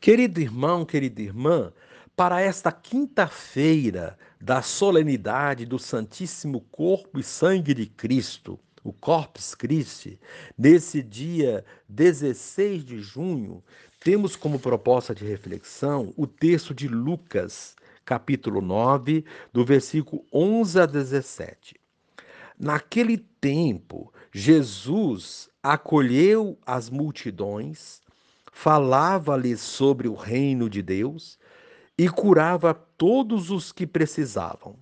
Querido irmão, querida irmã, para esta quinta-feira da solenidade do Santíssimo Corpo e Sangue de Cristo, o Corpus Christi, nesse dia 16 de junho, temos como proposta de reflexão o texto de Lucas, capítulo 9, do versículo 11 a 17. Naquele tempo, Jesus acolheu as multidões falava-lhes sobre o reino de Deus e curava todos os que precisavam.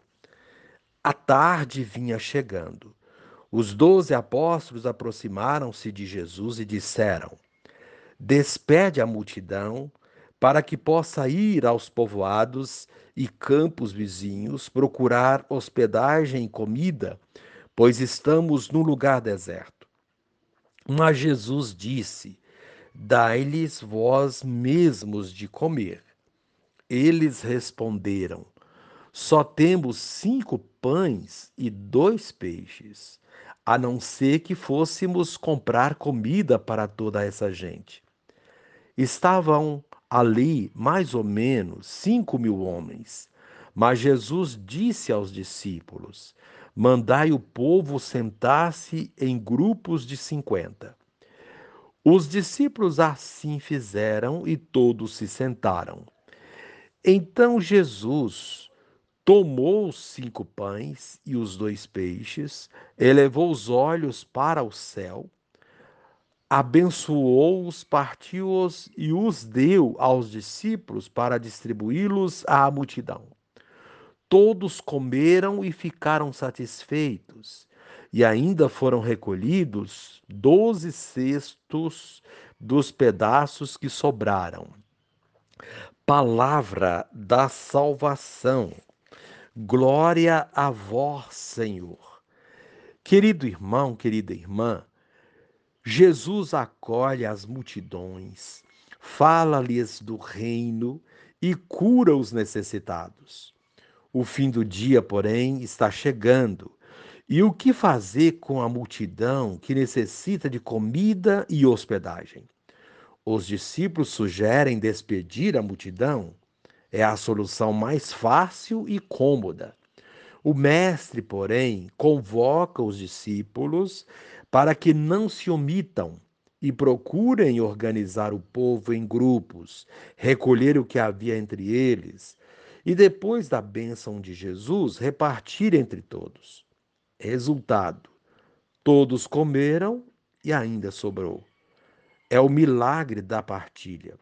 A tarde vinha chegando. Os doze apóstolos aproximaram-se de Jesus e disseram: Despede a multidão para que possa ir aos povoados e campos vizinhos procurar hospedagem e comida, pois estamos num lugar deserto. Mas Jesus disse: Dai-lhes vós mesmos de comer. Eles responderam: Só temos cinco pães e dois peixes, a não ser que fôssemos comprar comida para toda essa gente. Estavam ali mais ou menos cinco mil homens. Mas Jesus disse aos discípulos: Mandai o povo sentar-se em grupos de cinquenta. Os discípulos assim fizeram e todos se sentaram. Então Jesus tomou os cinco pães e os dois peixes, elevou os olhos para o céu, abençoou-os, partiu-os e os deu aos discípulos para distribuí-los à multidão. Todos comeram e ficaram satisfeitos e ainda foram recolhidos doze cestos dos pedaços que sobraram. Palavra da salvação. Glória a vós, Senhor. Querido irmão, querida irmã, Jesus acolhe as multidões, fala-lhes do reino e cura os necessitados. O fim do dia, porém, está chegando e o que fazer com a multidão que necessita de comida e hospedagem? Os discípulos sugerem despedir a multidão. É a solução mais fácil e cômoda. O mestre, porém, convoca os discípulos para que não se omitam e procurem organizar o povo em grupos, recolher o que havia entre eles e, depois da bênção de Jesus, repartir entre todos. Resultado: todos comeram e ainda sobrou. É o milagre da partilha.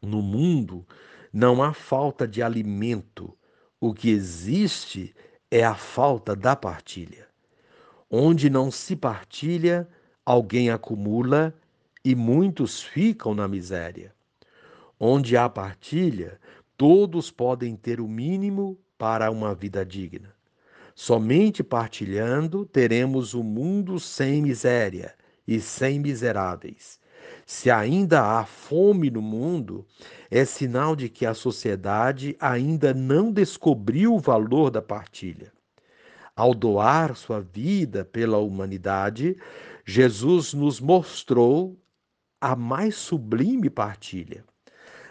No mundo não há falta de alimento, o que existe é a falta da partilha. Onde não se partilha, alguém acumula e muitos ficam na miséria. Onde há partilha, todos podem ter o mínimo para uma vida digna. Somente partilhando teremos o um mundo sem miséria e sem miseráveis. Se ainda há fome no mundo, é sinal de que a sociedade ainda não descobriu o valor da partilha. Ao doar sua vida pela humanidade, Jesus nos mostrou a mais sublime partilha.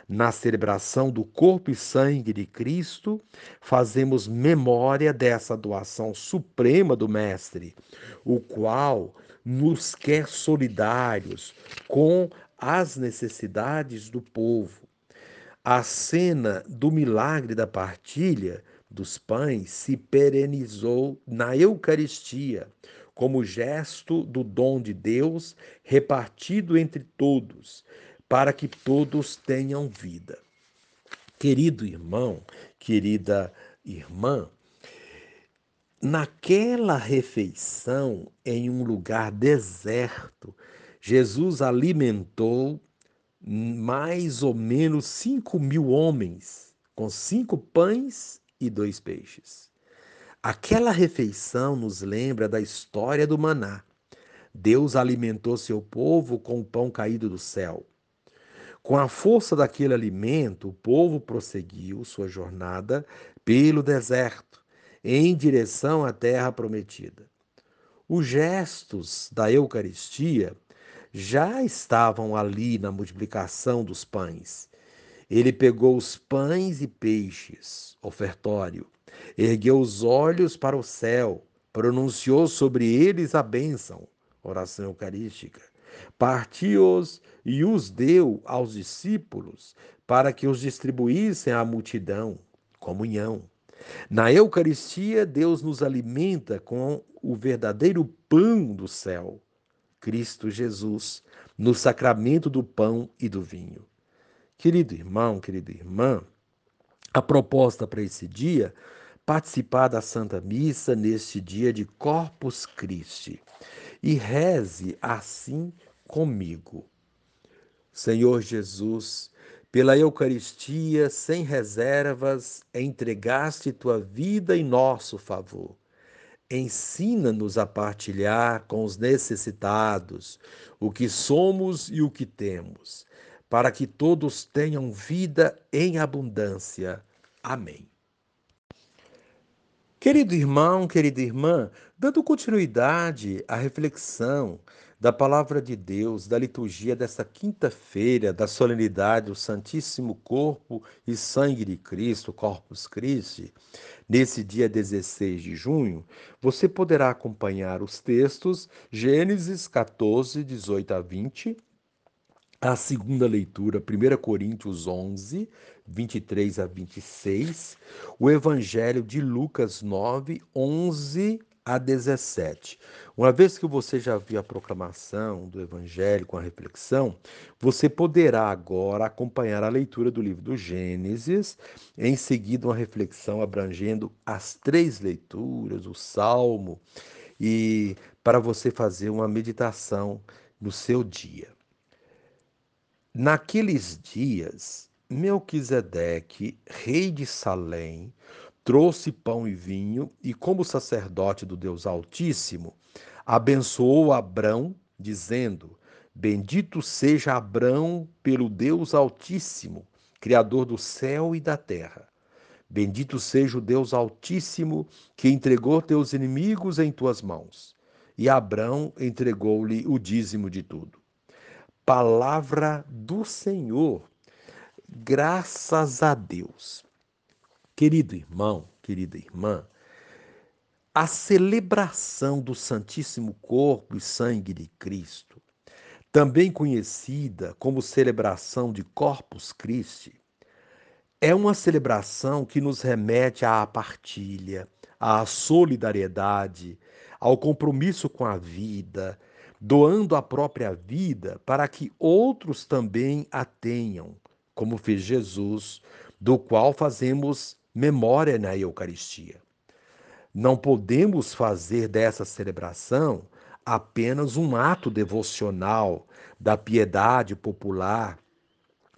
Na celebração do corpo e sangue de Cristo, fazemos memória dessa doação suprema do Mestre, o qual nos quer solidários com as necessidades do povo. A cena do milagre da partilha dos pães se perenizou na Eucaristia, como gesto do dom de Deus repartido entre todos, para que todos tenham vida. Querido irmão, querida irmã, naquela refeição em um lugar deserto, Jesus alimentou mais ou menos cinco mil homens com cinco pães e dois peixes. Aquela refeição nos lembra da história do maná. Deus alimentou seu povo com o pão caído do céu. Com a força daquele alimento, o povo prosseguiu sua jornada pelo deserto, em direção à terra prometida. Os gestos da Eucaristia já estavam ali na multiplicação dos pães Ele pegou os pães e peixes, ofertório, ergueu os olhos para o céu, pronunciou sobre eles a bênção, oração eucarística, partiu-os e os deu aos discípulos para que os distribuíssem à multidão, comunhão. Na Eucaristia, Deus nos alimenta com o verdadeiro pão do céu, Cristo Jesus, no sacramento do pão e do vinho. Querido irmão, querida irmã, a proposta para esse dia, participar da Santa Missa neste dia de Corpus Christi. E reze assim comigo. Senhor Jesus, pela Eucaristia, sem reservas, entregaste tua vida em nosso favor. Ensina-nos a partilhar com os necessitados o que somos e o que temos, para que todos tenham vida em abundância. Amém. Querido irmão, querida irmã, dando continuidade à reflexão da palavra de Deus, da liturgia desta quinta-feira, da solenidade do Santíssimo Corpo e Sangue de Cristo, Corpus Christi, nesse dia 16 de junho, você poderá acompanhar os textos Gênesis 14, 18 a 20, a segunda leitura, 1 Coríntios 11, 23 a 26, o Evangelho de Lucas 9, 11 a 17. Uma vez que você já viu a proclamação do Evangelho com a reflexão, você poderá agora acompanhar a leitura do livro do Gênesis, em seguida uma reflexão abrangendo as três leituras, o Salmo, e para você fazer uma meditação no seu dia. Naqueles dias, Melquisedeque, rei de Salém, trouxe pão e vinho, e como sacerdote do Deus Altíssimo, abençoou Abrão, dizendo: Bendito seja Abrão pelo Deus Altíssimo, Criador do céu e da terra. Bendito seja o Deus Altíssimo, que entregou teus inimigos em tuas mãos. E Abrão entregou-lhe o dízimo de tudo. Palavra do Senhor. Graças a Deus. Querido irmão, querida irmã, a celebração do Santíssimo Corpo e Sangue de Cristo, também conhecida como celebração de Corpus Christi, é uma celebração que nos remete à partilha, à solidariedade, ao compromisso com a vida, doando a própria vida para que outros também a tenham, como fez Jesus, do qual fazemos memória na Eucaristia. Não podemos fazer dessa celebração apenas um ato devocional da piedade popular,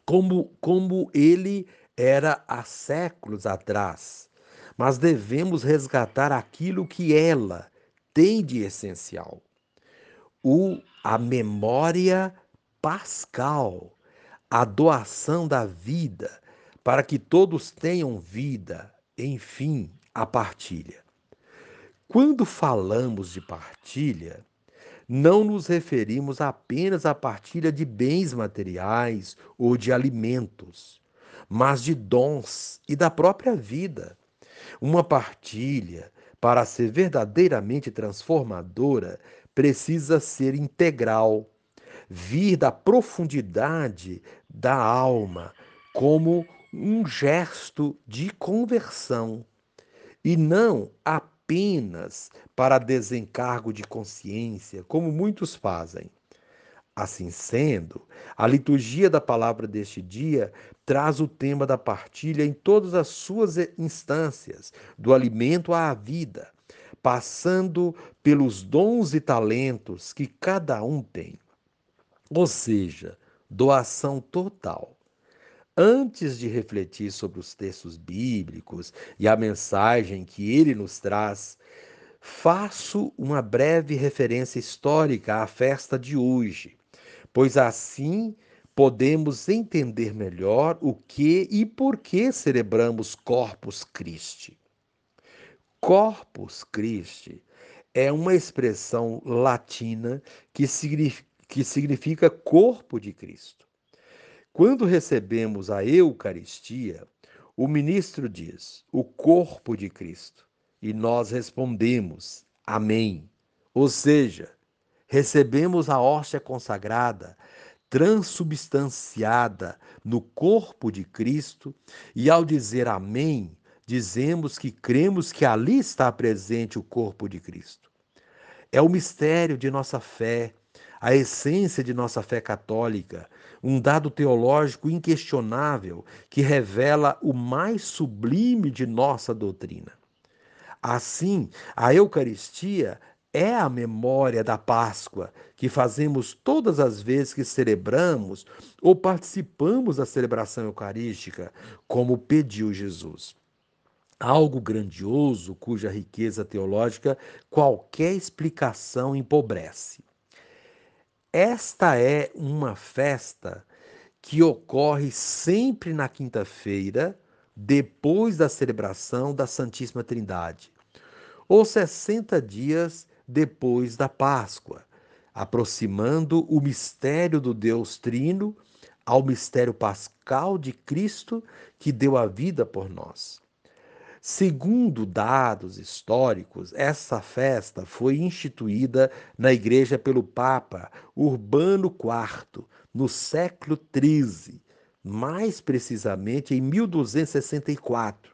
como, como ele era há séculos atrás, mas devemos resgatar aquilo que ela tem de essencial. O, a memória pascal, a doação da vida, para que todos tenham vida, enfim, a partilha. Quando falamos de partilha, não nos referimos apenas à partilha de bens materiais ou de alimentos, mas de dons e da própria vida. Uma partilha, para ser verdadeiramente transformadora, precisa ser integral, vir da profundidade da alma, como um gesto de conversão e não apenas para desencargo de consciência, como muitos fazem. Assim sendo, a liturgia da palavra deste dia traz o tema da partilha em todas as suas instâncias, do alimento à vida, passando pelos dons e talentos que cada um tem. Ou seja, doação total antes de refletir sobre os textos bíblicos e a mensagem que ele nos traz, faço uma breve referência histórica à festa de hoje, pois assim podemos entender melhor o que e por que celebramos Corpus Christi. Corpus Christi é uma expressão latina que significa, que significa corpo de Cristo. Quando recebemos a Eucaristia, o ministro diz: o corpo de Cristo. E nós respondemos: Amém. Ou seja, recebemos a hóstia consagrada, transubstanciada no corpo de Cristo, e ao dizer Amém, dizemos que cremos que ali está presente o corpo de Cristo. É o mistério de nossa fé, a essência de nossa fé católica, um dado teológico inquestionável que revela o mais sublime de nossa doutrina. Assim, a Eucaristia é a memória da Páscoa que fazemos todas as vezes que celebramos ou participamos da celebração eucarística, como pediu Jesus. Algo grandioso cuja riqueza teológica qualquer explicação empobrece. Esta é uma festa que ocorre sempre na quinta-feira, depois da celebração da Santíssima Trindade, ou 60 dias depois da Páscoa, aproximando o mistério do Deus Trino ao mistério pascal de Cristo que deu a vida por nós. Segundo dados históricos, essa festa foi instituída na Igreja pelo Papa Urbano IV no século XIII, mais precisamente em 1264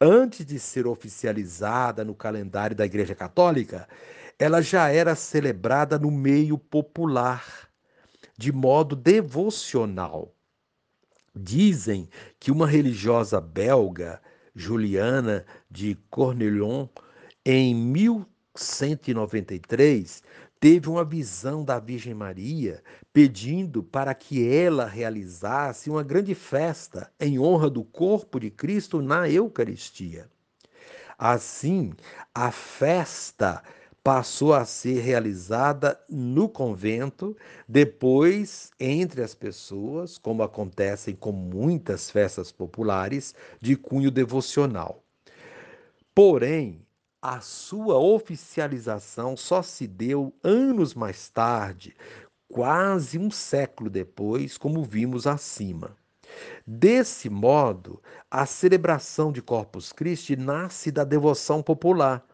antes de ser oficializada no calendário da Igreja Católica, ela já era celebrada no meio popular, de modo devocional. Dizem que uma religiosa belga, Juliana de Cornillon, em 1193, teve uma visão da Virgem Maria pedindo para que ela realizasse uma grande festa em honra do corpo de Cristo na Eucaristia. Assim, a festa passou a ser realizada no convento, depois entre as pessoas, como acontecem com muitas festas populares de cunho devocional. Porém, a sua oficialização só se deu anos mais tarde, quase um século depois, como vimos acima. Desse modo, a celebração de Corpus Christi nasce da devoção popular.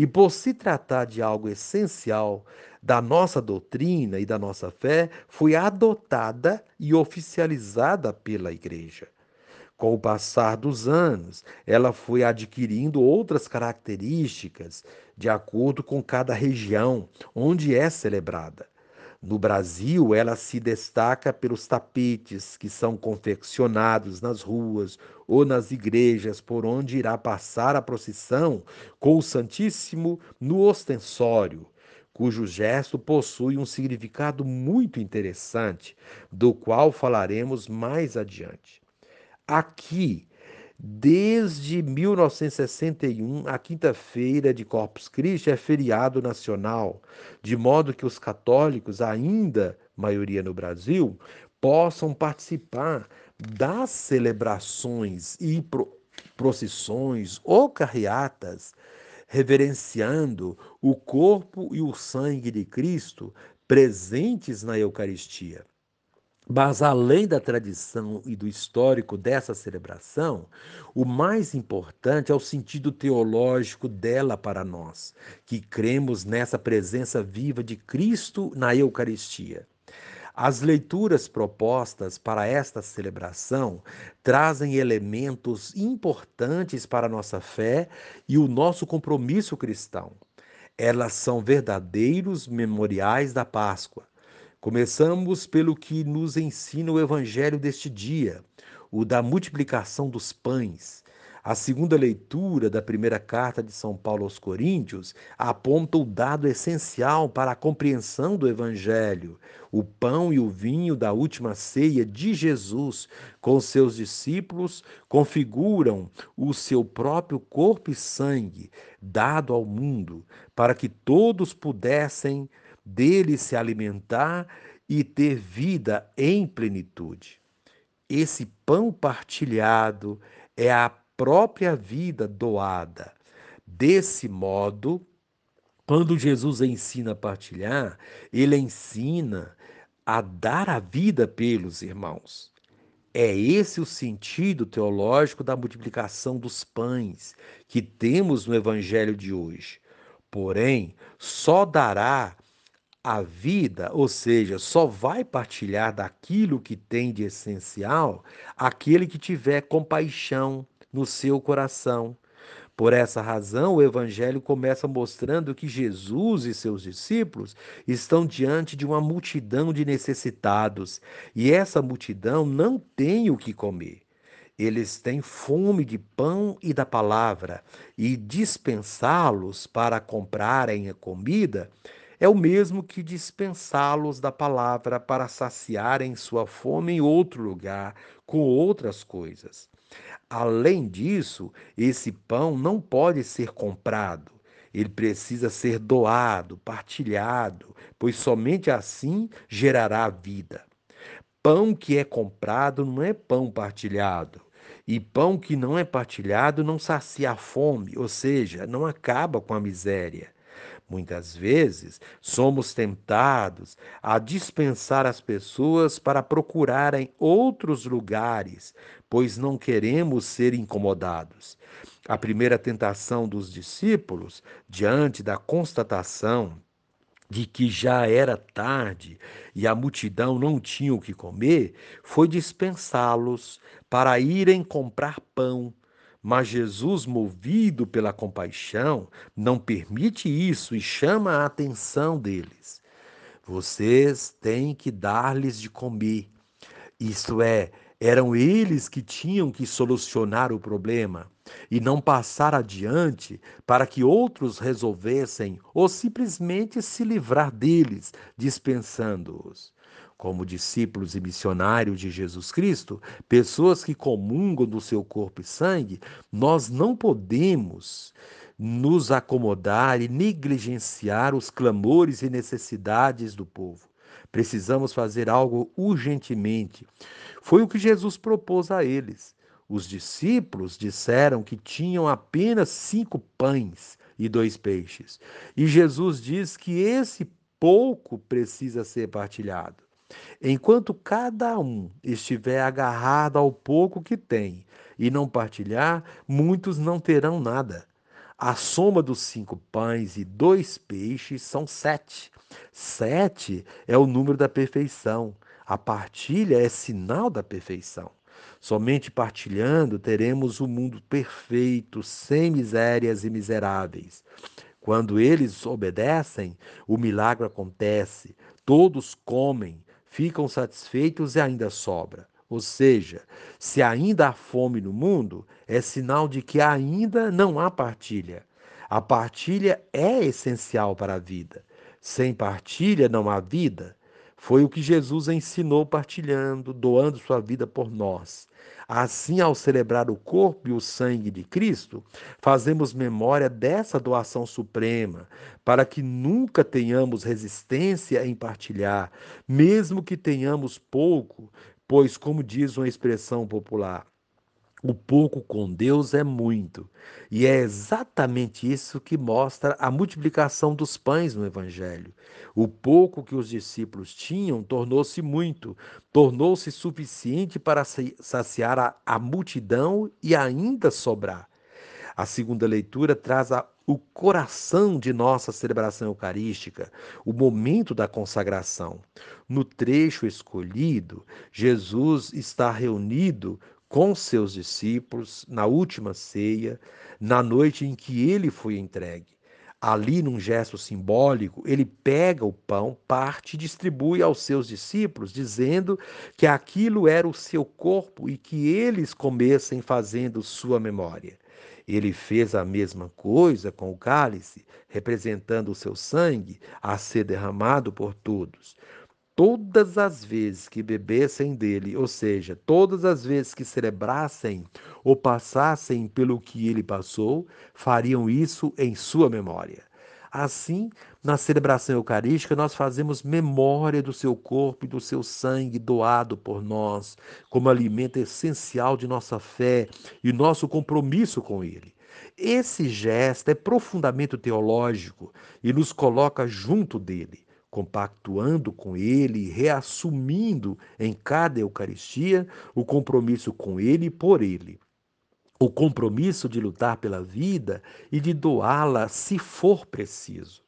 E por se tratar de algo essencial da nossa doutrina e da nossa fé, foi adotada e oficializada pela Igreja. Com o passar dos anos, ela foi adquirindo outras características de acordo com cada região onde é celebrada. No Brasil, ela se destaca pelos tapetes que são confeccionados nas ruas ou nas igrejas por onde irá passar a procissão com o Santíssimo no ostensório, cujo gesto possui um significado muito interessante, do qual falaremos mais adiante. Aqui, desde 1961, a quinta-feira de Corpus Christi é feriado nacional, de modo que os católicos, ainda maioria no Brasil, possam participar das celebrações e procissões ou carreatas, reverenciando o corpo e o sangue de Cristo presentes na Eucaristia. Mas, além da tradição e do histórico dessa celebração, o mais importante é o sentido teológico dela para nós, que cremos nessa presença viva de Cristo na Eucaristia. As leituras propostas para esta celebração trazem elementos importantes para a nossa fé e o nosso compromisso cristão. Elas são verdadeiros memoriais da Páscoa Começamos pelo que nos ensina o evangelho deste dia, o da multiplicação dos pães. A segunda leitura da primeira carta de São Paulo aos Coríntios aponta o dado essencial para a compreensão do Evangelho, o pão e o vinho da última ceia de Jesus com seus discípulos configuram o seu próprio corpo e sangue dado ao mundo, para que todos pudessem dele se alimentar e ter vida em plenitude. Esse pão partilhado é a própria vida doada. Desse modo, quando Jesus ensina a partilhar, ele ensina a dar a vida pelos irmãos. É esse o sentido teológico da multiplicação dos pães que temos no evangelho de hoje. Porém, só dará a vida, ou seja, só vai partilhar daquilo que tem de essencial aquele que tiver compaixão no seu coração. Por essa razão, o Evangelho começa mostrando que Jesus e seus discípulos estão diante de uma multidão de necessitados e essa multidão não tem o que comer. Eles têm fome de pão e da palavra, e dispensá-los para comprarem a comida é o mesmo que dispensá-los da palavra para saciarem sua fome em outro lugar, com outras coisas. Além disso, esse pão não pode ser comprado. Ele precisa ser doado, partilhado, pois somente assim gerará vida. Pão que é comprado não é pão partilhado. E pão que não é partilhado não sacia a fome, ou seja, não acaba com a miséria. Muitas vezes somos tentados a dispensar as pessoas para procurarem outros lugares, pois não queremos ser incomodados. A primeira tentação dos discípulos, diante da constatação de que já era tarde e a multidão não tinha o que comer, foi dispensá-los para irem comprar pão mas Jesus, movido pela compaixão, não permite isso e chama a atenção deles. Vocês têm que dar-lhes de comer. Isto é, eram eles que tinham que solucionar o problema e não passar adiante para que outros resolvessem ou simplesmente se livrar deles, dispensando-os como discípulos e missionários de Jesus Cristo, pessoas que comungam do seu corpo e sangue, nós não podemos nos acomodar e negligenciar os clamores e necessidades do povo. Precisamos fazer algo urgentemente. Foi o que Jesus propôs a eles. Os discípulos disseram que tinham apenas cinco pães e dois peixes. E Jesus diz que esse pouco precisa ser partilhado. Enquanto cada um estiver agarrado ao pouco que tem e não partilhar, muitos não terão nada. A soma dos cinco pães e dois peixes são sete. Sete é o número da perfeição. A partilha é sinal da perfeição. Somente partilhando teremos o um mundo perfeito, sem misérias e miseráveis. Quando eles obedecem, o milagre acontece. Todos comem, ficam satisfeitos e ainda sobra. Ou seja, se ainda há fome no mundo, é sinal de que ainda não há partilha. A partilha é essencial para a vida. Sem partilha não há vida. Foi o que Jesus ensinou partilhando, doando sua vida por nós. Assim, ao celebrar o corpo e o sangue de Cristo, fazemos memória dessa doação suprema, para que nunca tenhamos resistência em partilhar, mesmo que tenhamos pouco, pois, como diz uma expressão popular, o pouco com Deus é muito. E é exatamente isso que mostra a multiplicação dos pães no Evangelho. O pouco que os discípulos tinham tornou-se muito, tornou-se suficiente para saciar a, a, multidão e ainda sobrar. A segunda leitura traz a, o coração de nossa celebração eucarística, o momento da consagração. No trecho escolhido, Jesus está reunido com seus discípulos na última ceia, na noite em que ele foi entregue. Ali, num gesto simbólico, ele pega o pão, parte e distribui aos seus discípulos, dizendo que aquilo era o seu corpo e que eles comessem fazendo sua memória. Ele fez a mesma coisa com o cálice, representando o seu sangue a ser derramado por todos todas as vezes que bebessem dele, ou seja, todas as vezes que celebrassem ou passassem pelo que ele passou, fariam isso em sua memória. Assim, na celebração eucarística, nós fazemos memória do seu corpo e do seu sangue doado por nós, como alimento essencial de nossa fé e nosso compromisso com ele. Esse gesto é profundamente teológico e nos coloca junto dele compactuando com Ele, reassumindo em cada Eucaristia o compromisso com Ele e por Ele. O compromisso de lutar pela vida e de doá-la se for preciso.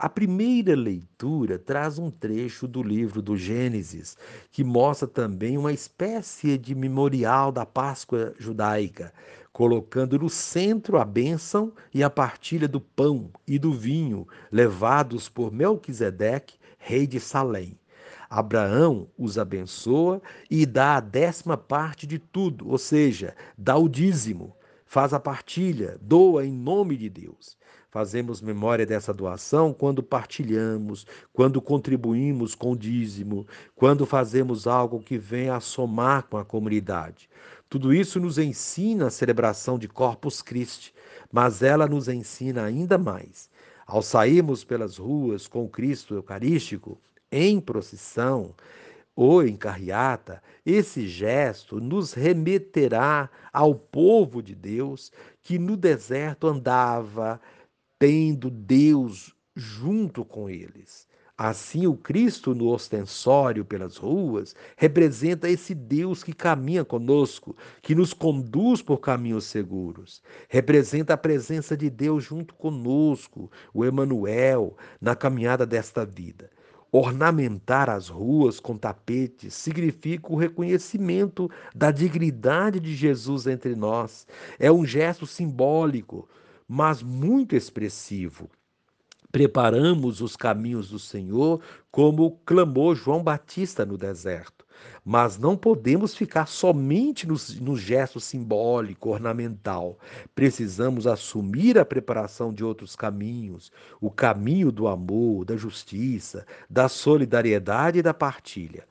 A primeira leitura traz um trecho do livro do Gênesis, que mostra também uma espécie de memorial da Páscoa judaica, colocando no centro a bênção e a partilha do pão e do vinho levados por Melquisedeque, rei de Salém. Abraão os abençoa e dá a décima parte de tudo, ou seja, dá o dízimo, faz a partilha, doa em nome de Deus. Fazemos memória dessa doação quando partilhamos, quando contribuímos com o dízimo, quando fazemos algo que venha a somar com a comunidade. Tudo isso nos ensina a celebração de Corpus Christi, mas ela nos ensina ainda mais. Ao sairmos pelas ruas com Cristo Eucarístico, em procissão, ou em carreata, esse gesto nos remeterá ao povo de Deus que no deserto andava tendo Deus junto com eles. Assim, o Cristo no ostensório pelas ruas representa esse Deus que caminha conosco, que nos conduz por caminhos seguros. Representa a presença de Deus junto conosco, o Emanuel, na caminhada desta vida. Ornamentar as ruas com tapetes significa o reconhecimento da dignidade de Jesus entre nós. É um gesto simbólico, mas muito expressivo. Preparamos os caminhos do Senhor, como clamou João Batista no deserto. Mas não podemos ficar somente no, no, gesto simbólico, ornamental. Precisamos assumir a preparação de outros caminhos, o caminho do amor, da justiça, da solidariedade e da partilha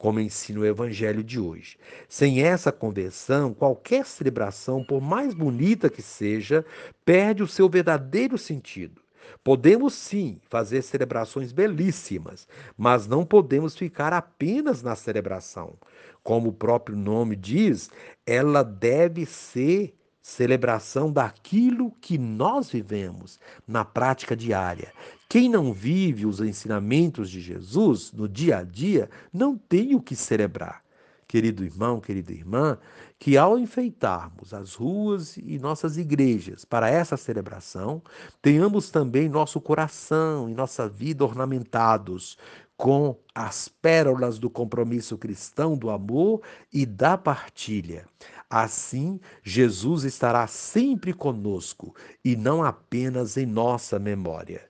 como ensina o Evangelho de hoje. Sem essa conversão, qualquer celebração, por mais bonita que seja, perde o seu verdadeiro sentido. Podemos sim fazer celebrações belíssimas, mas não podemos ficar apenas na celebração. Como o próprio nome diz, ela deve ser celebração daquilo que nós vivemos na prática diária. Quem não vive os ensinamentos de Jesus no dia a dia não tem o que celebrar. Querido irmão, querida irmã, que ao enfeitarmos as ruas e nossas igrejas para essa celebração, tenhamos também nosso coração e nossa vida ornamentados com as pérolas do compromisso cristão, do amor e da partilha. Assim, Jesus estará sempre conosco e não apenas em nossa memória.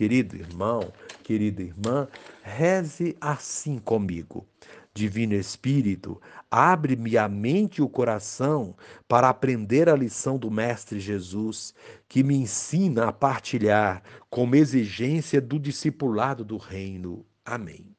Querido irmão, querida irmã, reze assim comigo. Divino Espírito, abre-me a mente e o coração para aprender a lição do Mestre Jesus, que me ensina a partilhar como exigência do discipulado do Reino. Amém.